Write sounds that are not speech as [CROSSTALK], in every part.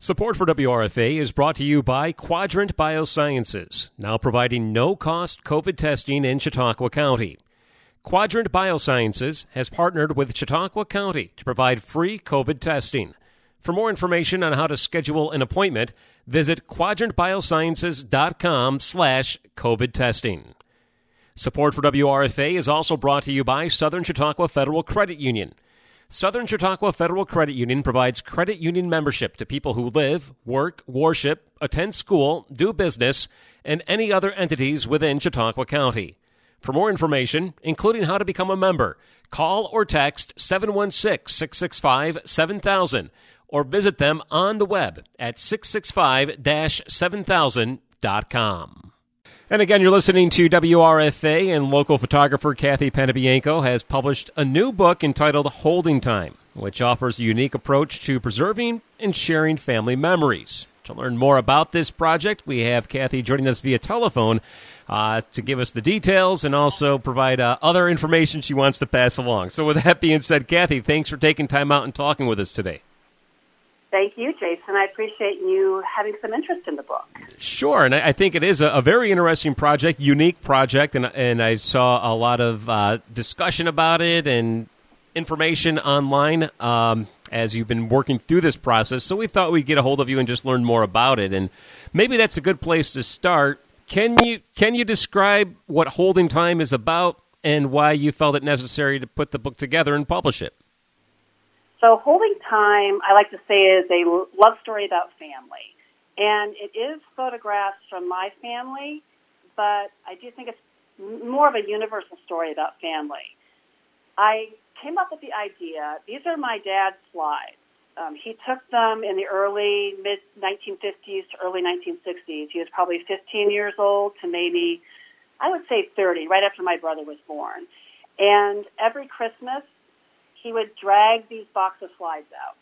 Support for WRFA is brought to you by Quadrant Biosciences, now providing no cost COVID testing in Chautauqua County. Quadrant Biosciences has partnered with Chautauqua County to provide free COVID testing. For more information on how to schedule an appointment, visit quadrantbiosciences.com slash COVID testing. Support for WRFA is also brought to you by Southern Chautauqua Federal Credit Union. Southern Chautauqua Federal Credit Union provides credit union membership to people who live, work, worship, attend school, do business, and any other entities within Chautauqua County. For more information, including how to become a member, call or text 716 665 7000 or visit them on the web at 665 7000.com. And again, you're listening to WRFA, and local photographer Cathy Panebianco has published a new book entitled Holding Time, which offers a unique approach to preserving and sharing family memories. To learn more about this project, we have Cathy joining us via telephone uh, to give us the details and also provide uh, other information she wants to pass along. So, with that being said, Cathy, thanks for taking time out and talking with us today. Thank you, Jason. I appreciate you having some interest in the book. Sure, and I think it is a, a very interesting project, unique project, and and I saw a lot of uh, discussion about it and information online um, as you've been working through this process. So we thought we'd get a hold of you and just learn more about it, and maybe that's a good place to start. Can you can you describe what Holding Time is about and why you felt it necessary to put the book together and publish it? So, Holding Time, I like to say, is a love story about family. And it is photographs from my family, but I do think it's more of a universal story about family. I came up with the idea, these are my dad's slides. Um, he took them in the early mid 1950s to early 1960s. He was probably 15 years old to maybe, I would say 30, right after my brother was born. And every Christmas, he would drag these box of slides out,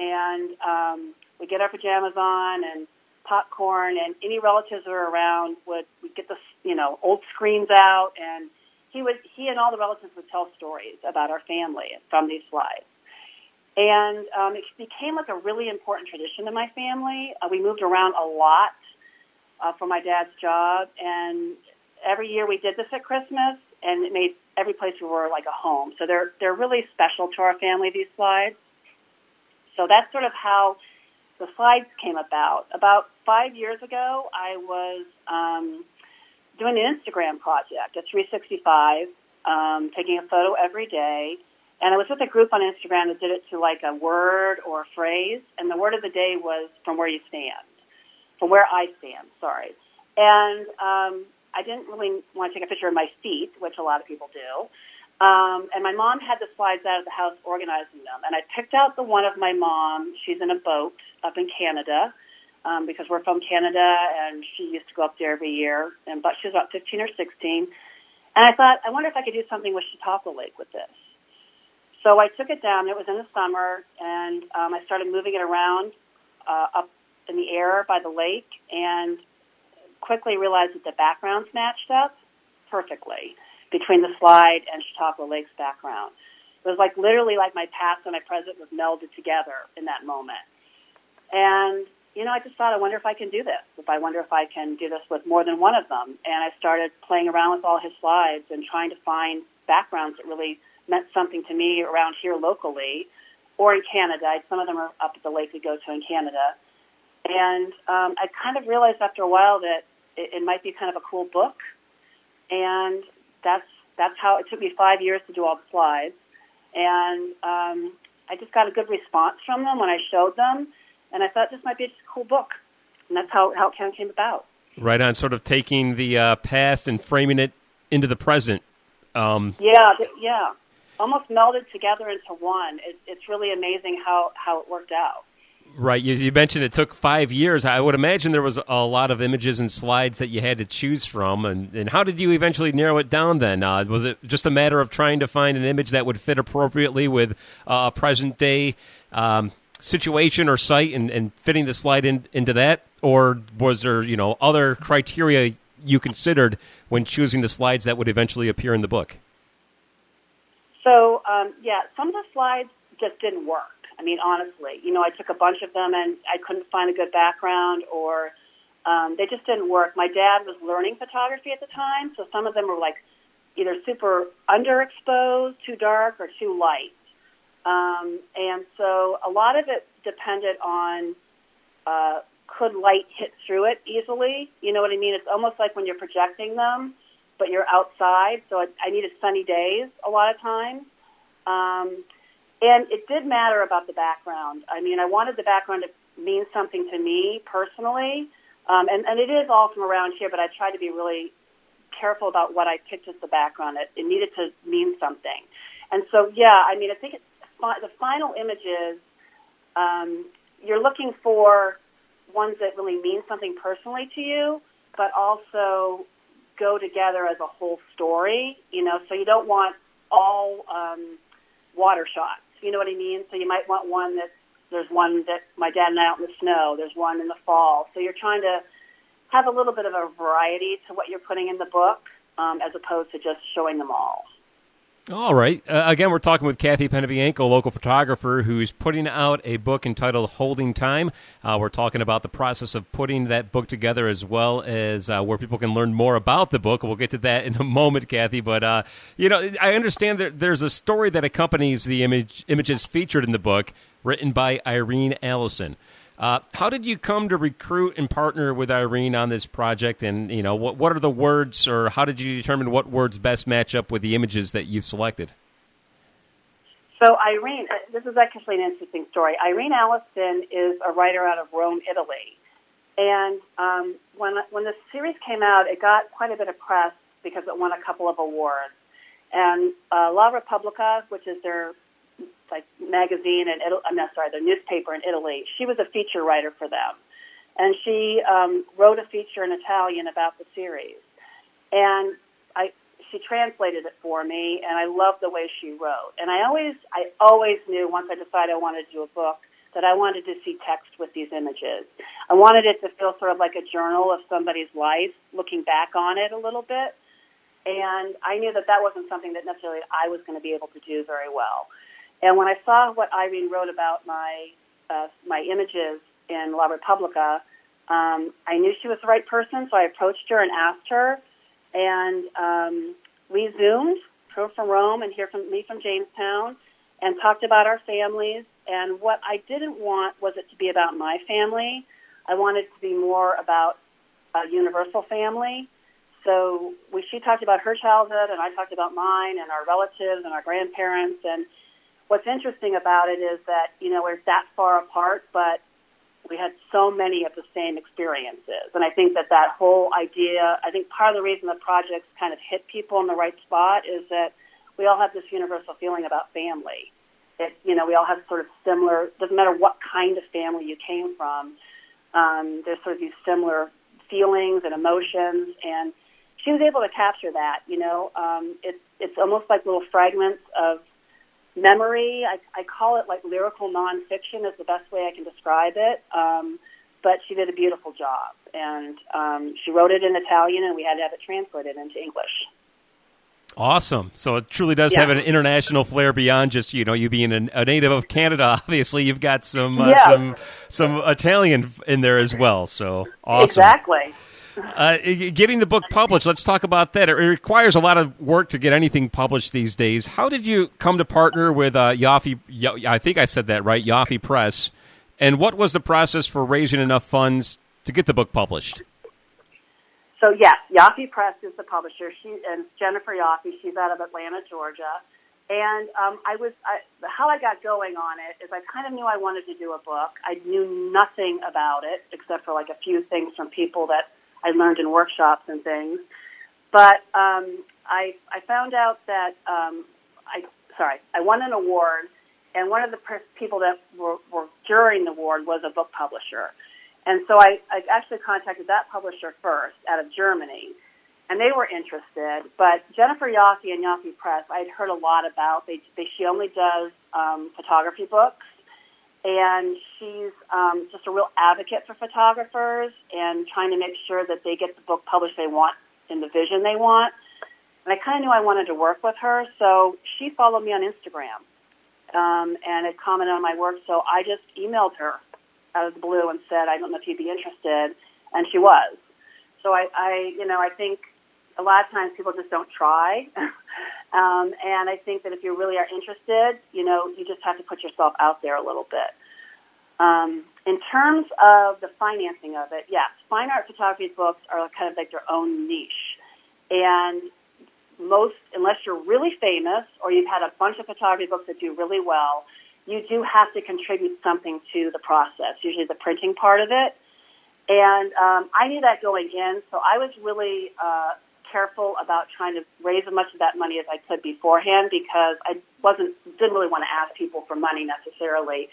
and um, we'd get our pajamas on and popcorn, and any relatives who were around would would get the you know old screens out, and he would he and all the relatives would tell stories about our family from these slides. And um, it became like a really important tradition in my family. Uh, we moved around a lot uh, for my dad's job, and every year we did this at Christmas, and it made every place we were like a home. So they're they're really special to our family. These slides. So that's sort of how the slides came about. About five years ago, I was um, doing an Instagram project at 365, um, taking a photo every day. And I was with a group on Instagram that did it to like a word or a phrase. And the word of the day was from where you stand, from where I stand, sorry. And um, I didn't really want to take a picture of my feet, which a lot of people do. Um, and my mom had the slides out of the house organizing them. And I picked out the one of my mom. She's in a boat up in Canada um, because we're from Canada, and she used to go up there every year. And but she was about 15 or 16. And I thought, I wonder if I could do something with Chautauqua Lake with this. So I took it down. It was in the summer, and um, I started moving it around uh, up in the air by the lake. And quickly realized that the backgrounds matched up perfectly between the slide and Chautauqua Lake's background. It was like literally like my past and my present was melded together in that moment. And, you know, I just thought, I wonder if I can do this. If I wonder if I can do this with more than one of them. And I started playing around with all his slides and trying to find backgrounds that really meant something to me around here locally or in Canada. Some of them are up at the lake we go to in Canada. And um, I kind of realized after a while that it, it might be kind of a cool book, and that's that's how it took me five years to do all the slides, and um, I just got a good response from them when I showed them, and I thought this might be a cool book, and that's how how it kind of came about. Right on, sort of taking the uh, past and framing it into the present. Um, yeah, yeah, almost melded together into one. It, it's really amazing how how it worked out. Right. You, you, mentioned it took five years. I would imagine there was a lot of images and slides that you had to choose from. And, and how did you eventually narrow it down then? Uh, was it just a matter of trying to find an image that would fit appropriately with uh, a present day um, situation or site and, and fitting the slide in, into that? Or was there, you know, other criteria you considered when choosing the slides that would eventually appear in the book? So, um, yeah, some of the slides just didn't work I mean, honestly, you know, I took a bunch of them and I couldn't find a good background or um, they just didn't work. My dad was learning photography at the time, so some of them were like either super underexposed, too dark, or too light. Um, and so a lot of it depended on uh, could light hit through it easily. You know what I mean? It's almost like when you're projecting them, but you're outside. So I, I needed sunny days a lot of times. Um, and it did matter about the background. I mean, I wanted the background to mean something to me personally. Um, and, and it is all from around here, but I tried to be really careful about what I picked as the background. It, it needed to mean something. And so, yeah, I mean, I think it's, the final images, um, you're looking for ones that really mean something personally to you, but also go together as a whole story, you know, so you don't want all um, water shots. You know what I mean? So you might want one that there's one that my dad and I out in the snow. There's one in the fall. So you're trying to have a little bit of a variety to what you're putting in the book, um, as opposed to just showing them all. All right. Uh, again, we're talking with Cathy Panebianco, local photographer, who's putting out a book entitled Holding Time. Uh, we're talking about the process of putting that book together as well as uh, where people can learn more about the book. We'll get to that in a [LAUGHS] moment, Cathy. But, uh, you know, I understand that there's a story that accompanies the image, images featured in the book written by Irene Allison. Uh, how did you come to recruit and partner with Irene on this project? And you know, what what are the words, or how did you determine what words best match up with the images that you've selected? So Irene, uh, this is actually an interesting story. Irene Allison is a writer out of Rome, Italy, and um, when when the series came out, it got quite a bit of press because it won a couple of awards. And uh, La Repubblica, which is their like magazine and I'm not sorry, the newspaper in Italy. She was a feature writer for them, and she um, wrote a feature in Italian about the series, and I she translated it for me, and I loved the way she wrote. And I always I always knew once I decided I wanted to do a book that I wanted to see text with these images. I wanted it to feel sort of like a journal of somebody's life, looking back on it a little bit. And I knew that that wasn't something that necessarily I was going to be able to do very well. And when I saw what Irene wrote about my uh, my images in La Repubblica, um, I knew she was the right person, so I approached her and asked her, and um, we zoomed, her from Rome and here from me from Jamestown, and talked about our families. And what I didn't want was it to be about my family. I wanted it to be more about a universal family. So we, she talked about her childhood, and I talked about mine, and our relatives, and our grandparents, and what's interesting about it is that, you know, we're that far apart, but we had so many of the same experiences. And I think that that whole idea, I think part of the reason the projects kind of hit people in the right spot is that we all have this universal feeling about family. It, you know, we all have sort of similar, doesn't matter what kind of family you came from, um, there's sort of these similar feelings and emotions. And she was able to capture that, you know, um, it's, it's almost like little fragments of memory. I, I call it like lyrical nonfiction is the best way I can describe it. Um, but she did a beautiful job, and um, she wrote it in Italian, and we had to have it translated into English. Awesome. So it truly does yeah. have an international flair beyond just you know you being a, a native of Canada. [LAUGHS] Obviously, you've got some uh, yeah. some some Italian in there as well. So awesome. Exactly. Uh, getting the book published, let's talk about that. It requires a lot of work to get anything published these days. How did you come to partner with uh, Yoffy? I think I said that right, Yoffy Press. And what was the process for raising enough funds to get the book published? So yes, Yoffy Press is the publisher. She and Jennifer Yoffy. She's out of Atlanta, Georgia. And um, I was I, how I got going on it is I kind of knew I wanted to do a book. I knew nothing about it except for like a few things from people that I learned in workshops and things. But um, I I found out that um, I sorry I won an award, and one of the per- people that were, were during the award was a book publisher, and so I, I actually contacted that publisher first out of Germany, and they were interested. But Jennifer Yoffy and Yoffy Press, I had heard a lot about. They, they she only does um, photography books and she's um, just a real advocate for photographers and trying to make sure that they get the book published they want in the vision they want. And I kind of knew I wanted to work with her, so she followed me on Instagram. um, and had commented on my work. So I just emailed her out of the blue and said, I don't know if you'd be interested, and she was. So I, I you know, I think a lot of times people just don't try. [LAUGHS] um, and I think that if you really are interested, you know, you just have to put yourself out there a little bit. Um, in terms of the financing of it, yes, fine art photography books are kind of like their own niche. And most, unless you're really famous or you've had a bunch of photography books that do really well, you do have to contribute something to the process, usually the printing part of it. And um, I knew that going in, so I was really uh, careful about trying to raise as much of that money as I could beforehand because I wasn't didn't really want to ask people for money necessarily.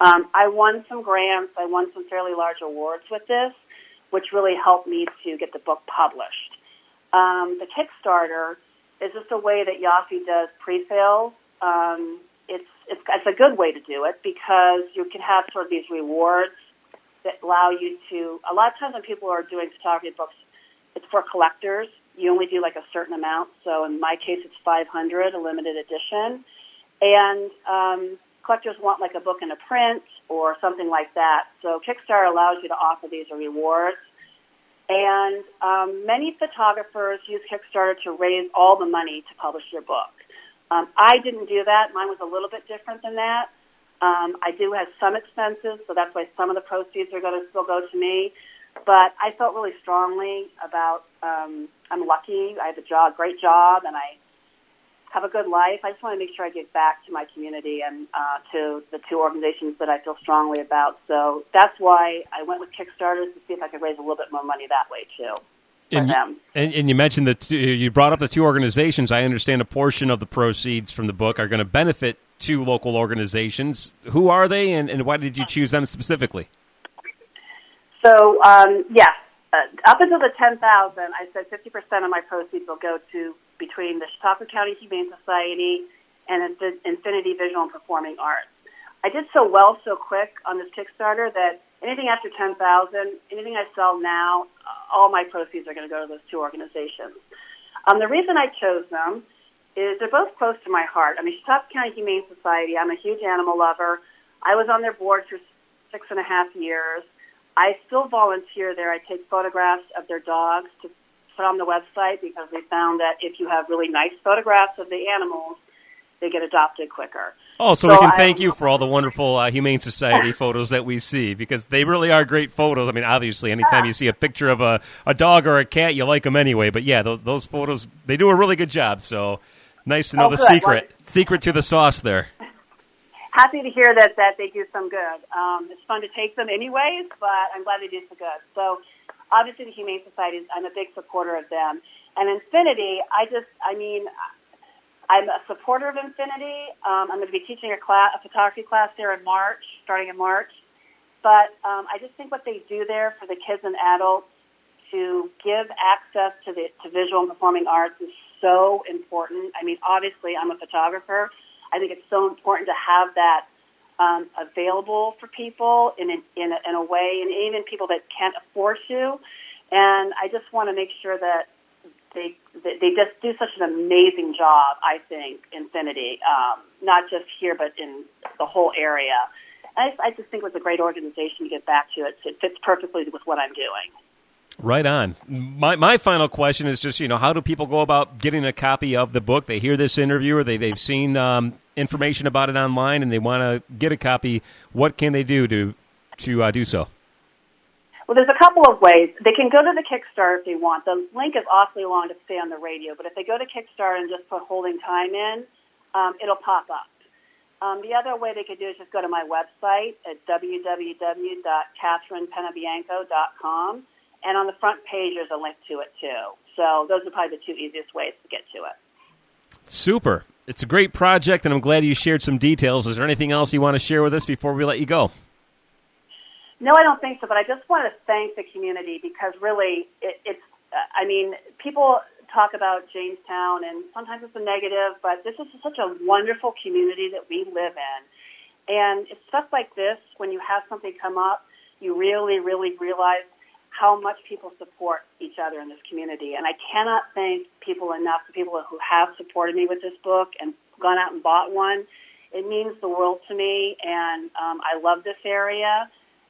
Um, I won some grants. I won some fairly large awards with this, which really helped me to get the book published. Um, the Kickstarter is just a way that Yahoo does pre-sales. Um, it's, it's it's a good way to do it because you can have sort of these rewards that allow you to. A lot of times when people are doing photography books, it's for collectors. You only do like a certain amount. So in my case, it's 500, a limited edition, and um, collectors want like a book in a print or something like that. So Kickstarter allows you to offer these rewards. And um, many photographers use Kickstarter to raise all the money to publish your book. Um, I didn't do that. Mine was a little bit different than that. Um, I do have some expenses, so that's why some of the proceeds are going to still go to me. But I felt really strongly about. Um, I'm lucky. I have a job, great job, and I have a good life. I just want to make sure I give back to my community and uh, to the two organizations that I feel strongly about. So that's why I went with Kickstarter to see if I could raise a little bit more money that way too. And you, and, and you, mentioned that you brought up the two organizations. I understand a portion of the proceeds from the book are going to benefit two local organizations. Who are they, and, and why did you choose them specifically? So, um, yes, uh, up until the ten thousand, I said fifty percent of my proceeds will go to between the Chautauqua County Humane Society and Infinity Visual and Performing Arts. I did so well so quick on this Kickstarter that anything after 10,000, anything I sell now, all my proceeds are going to go to those two organizations. Um, the reason I chose them is they're both close to my heart. I mean, Chautauqua County Humane Society, I'm a huge animal lover. I was on their board for six and a half years. I still volunteer there. I take photographs of their dogs to put on the website because we found that if you have really nice photographs of the animals, they get adopted quicker. Oh, so, so we can thank I, you for all the wonderful uh, Humane Society [LAUGHS] photos that we see because they really are great photos. I mean, obviously, anytime you see a picture of a, a dog or a cat, you like them anyway. But yeah, those, those photos, they do a really good job. So nice to know oh, the good. secret well, secret to the sauce there. [LAUGHS] Happy to hear that, that they do some good. Um, it's fun to take them anyways, but I'm glad they do some good. So obviously the Humane Society, is, I'm a big supporter of them. And Infinity, I just, I mean, I'm a supporter of Infinity. Um, I'm going to be teaching a class, a photography class there in March, starting in March. But um, I just think what they do there for the kids and adults to give access to the to visual and performing arts is so important. I mean, obviously, I'm a photographer. I think it's so important to have that um, available for people in, in, in, a, in a way, and even people that can't afford to. And I just want to make sure that they they just do such an amazing job. I think Infinity, um, not just here but in the whole area. I, I just think it was a great organization to get back to. It, it fits perfectly with what I'm doing. Right on. My my final question is just you know how do people go about getting a copy of the book? They hear this interview or they they've seen um, information about it online and they want to get a copy. What can they do to to uh, do so? Well, there's a couple of ways. They can go to the Kickstarter if they want. The link is awfully long to stay on the radio, but if they go to Kickstarter and just put holding time in, um, it'll pop up. Um, the other way they could do is just go to my website at www.catherinepanebianco.com and on the front page, there's a link to it too. So those are probably the two easiest ways to get to it. Super. It's a great project, and I'm glad you shared some details. Is there anything else you want to share with us before we let you go? No, I don't think so. But I just want to thank the community because really, it, it's. I mean, people talk about Jamestown, and sometimes it's a negative, but this is such a wonderful community that we live in. And it's stuff like this when you have something come up, you really, really realize how much people support each other in this community. And I cannot thank people enough, the people who have supported me with this book and gone out and bought one. it means the world to me, and um, I love this area,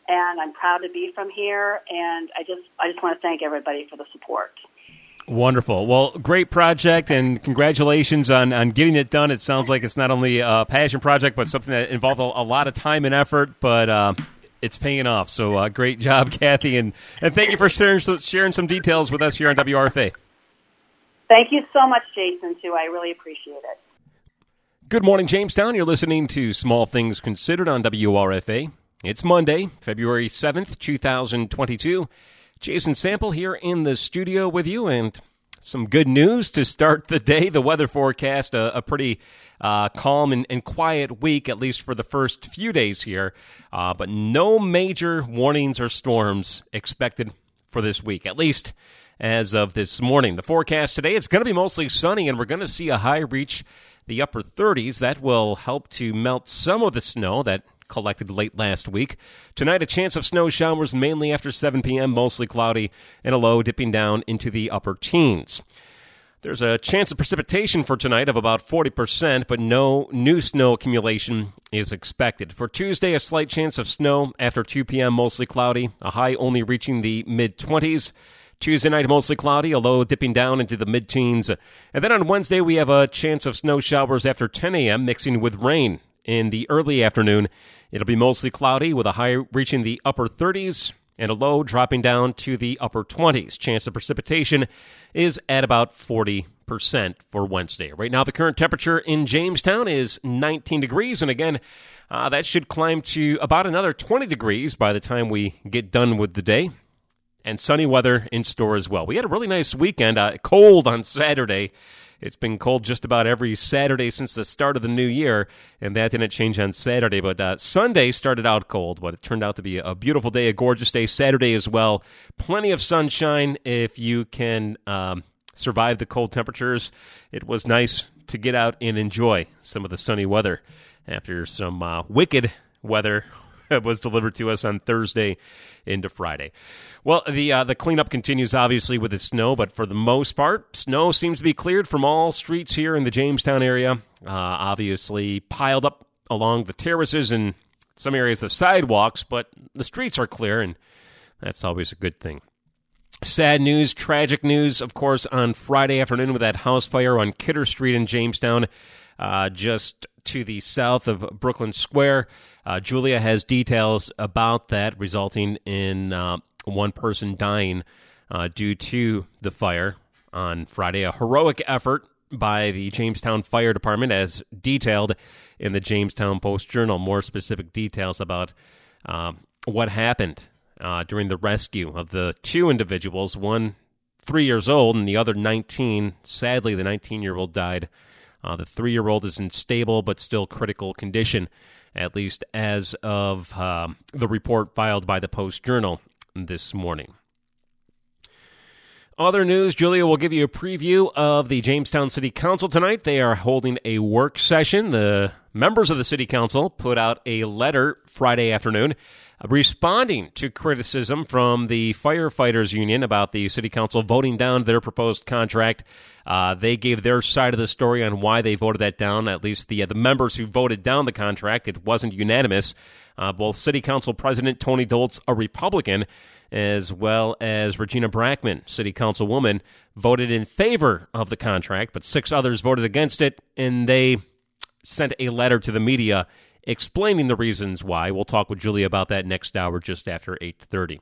and I'm proud to be from here. And I just I just want to thank everybody for the support. Wonderful. Well, great project, and congratulations on, on getting it done. It sounds like it's not only a passion project, but something that involved a, a lot of time and effort, but uh, it's paying off. So uh, great job, [LAUGHS] Cathy, and, and thank you for sharing, sharing some details with us here on WRFA. Thank you so much, Jason, too. I really appreciate it. Good morning, Jamestown. You're listening to Small Things Considered on WRFA. It's Monday, February 7th, 2022. Jason Sample here in the studio with you, and some good news to start the day. The weather forecast, a, a pretty uh, calm and, and, quiet week, at least for the first few days here, uh, but no major warnings or storms expected for this week, at least as of this morning. The forecast today, it's going to be mostly sunny, and we're going to see a high reach the upper 30s. That will help to melt some of the snow that collected late last week. Tonight, a chance of snow showers mainly after 7 p.m., mostly cloudy, and a low dipping down into the upper teens. There's a chance of precipitation for tonight of about 40%, but no new snow accumulation is expected. For Tuesday, a slight chance of snow after 2 p.m., mostly cloudy, a high only reaching the mid 20s. Tuesday night, mostly cloudy, a low dipping down into the mid teens. And then on Wednesday, we have a chance of snow showers after 10 a.m., mixing with rain in the early afternoon. It'll be mostly cloudy with a high reaching the upper 30s and a low dropping down to the upper 20s. Chance of precipitation is at about 40% for Wednesday. Right now, the current temperature in Jamestown is 19 degrees, and again, uh, that should climb to about another 20 degrees by the time we get done with the day and sunny weather in store as well. We had a really nice weekend, uh, cold on Saturday. It's been cold just about every Saturday since the start of the new year, and that didn't change on Saturday. But uh, Sunday started out cold, but it turned out to be a beautiful day, a gorgeous day. Saturday as well. Plenty of sunshine if you can um, survive the cold temperatures. It was nice to get out and enjoy some of the sunny weather after some uh, wicked weather [LAUGHS] was delivered to us on Thursday into Friday. Well, the uh, the cleanup continues obviously with the snow, but for the most part, snow seems to be cleared from all streets here in the Jamestown area. Uh, obviously, piled up along the terraces and some areas of sidewalks, but the streets are clear, and that's always a good thing. Sad news, tragic news, of course, on Friday afternoon with that house fire on Kidder Street in Jamestown, uh, just to the south of Brooklyn Square. Uh, Julia has details about that, resulting in uh, one person dying uh, due to the fire on Friday. A heroic effort by the Jamestown Fire Department, as detailed in the Jamestown Post Journal. More specific details about uh, what happened uh, during the rescue of the two individuals, one three years old and the other 19. Sadly, the 19 year old died. Uh, the three year old is in stable but still critical condition at least as of um, the report filed by the Post Journal this morning. Other news Julia will give you a preview of the Jamestown City Council tonight. They are holding a work session. The members of the City Council put out a letter Friday afternoon responding to criticism from the firefighters union about the city council voting down their proposed contract. Uh, they gave their side of the story on why they voted that down. At least the uh, the members who voted down the contract, it wasn't unanimous. Uh, both City Council President Tony Dolce, a Republican, as well as Regina Brackman, City Councilwoman, voted in favor of the contract, but six others voted against it, and they sent a letter to the media explaining the reasons why. We'll talk with Julie about that next hour, just after eight thirty.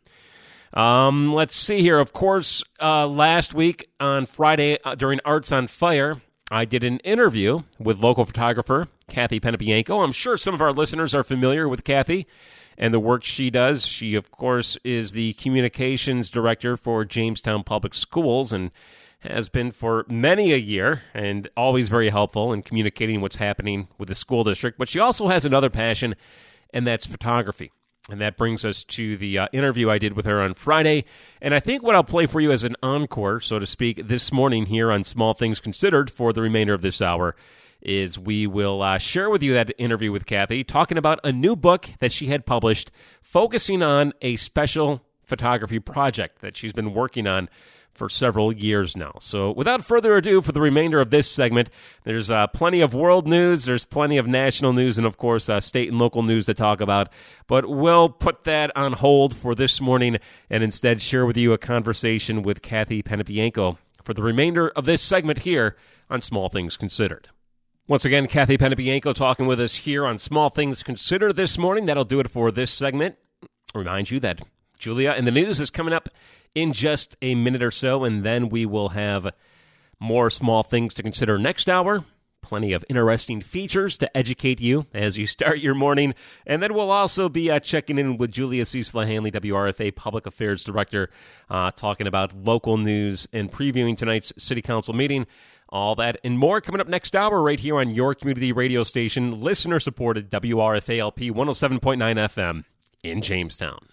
Um, let's see here. Of course, uh, last week on Friday uh, during Arts on Fire, I did an interview with local photographer Cathy Panebianco. I'm sure some of our listeners are familiar with Cathy and the work she does. She, of course, is the communications director for Jamestown Public Schools and has been for many a year and always very helpful in communicating what's happening with the school district. But she also has another passion, and that's photography. And that brings us to the uh, interview I did with her on Friday. And I think what I'll play for you as an encore, so to speak, this morning here on Small Things Considered for the remainder of this hour is we will uh, share with you that interview with Cathy, talking about a new book that she had published, focusing on a special photography project that she's been working on for several years now. So, without further ado, for the remainder of this segment, there's uh, plenty of world news, there's plenty of national news, and of course, uh, state and local news to talk about. But we'll put that on hold for this morning and instead share with you a conversation with Cathy Panebianco for the remainder of this segment here on Small Things Considered. Once again, Cathy Panebianco talking with us here on Small Things Considered this morning. That'll do it for this segment. Remind you that Julia in the news is coming up in just a minute or so, and then we will have more small things to consider next hour. Plenty of interesting features to educate you as you start your morning. And then we'll also be uh, checking in with Julia Cecila Hanley, WRFA Public Affairs Director, uh, talking about local news and previewing tonight's City Council meeting. All that and more coming up next hour right here on your community radio station, listener supported WRFA LP 107.9 FM in Jamestown.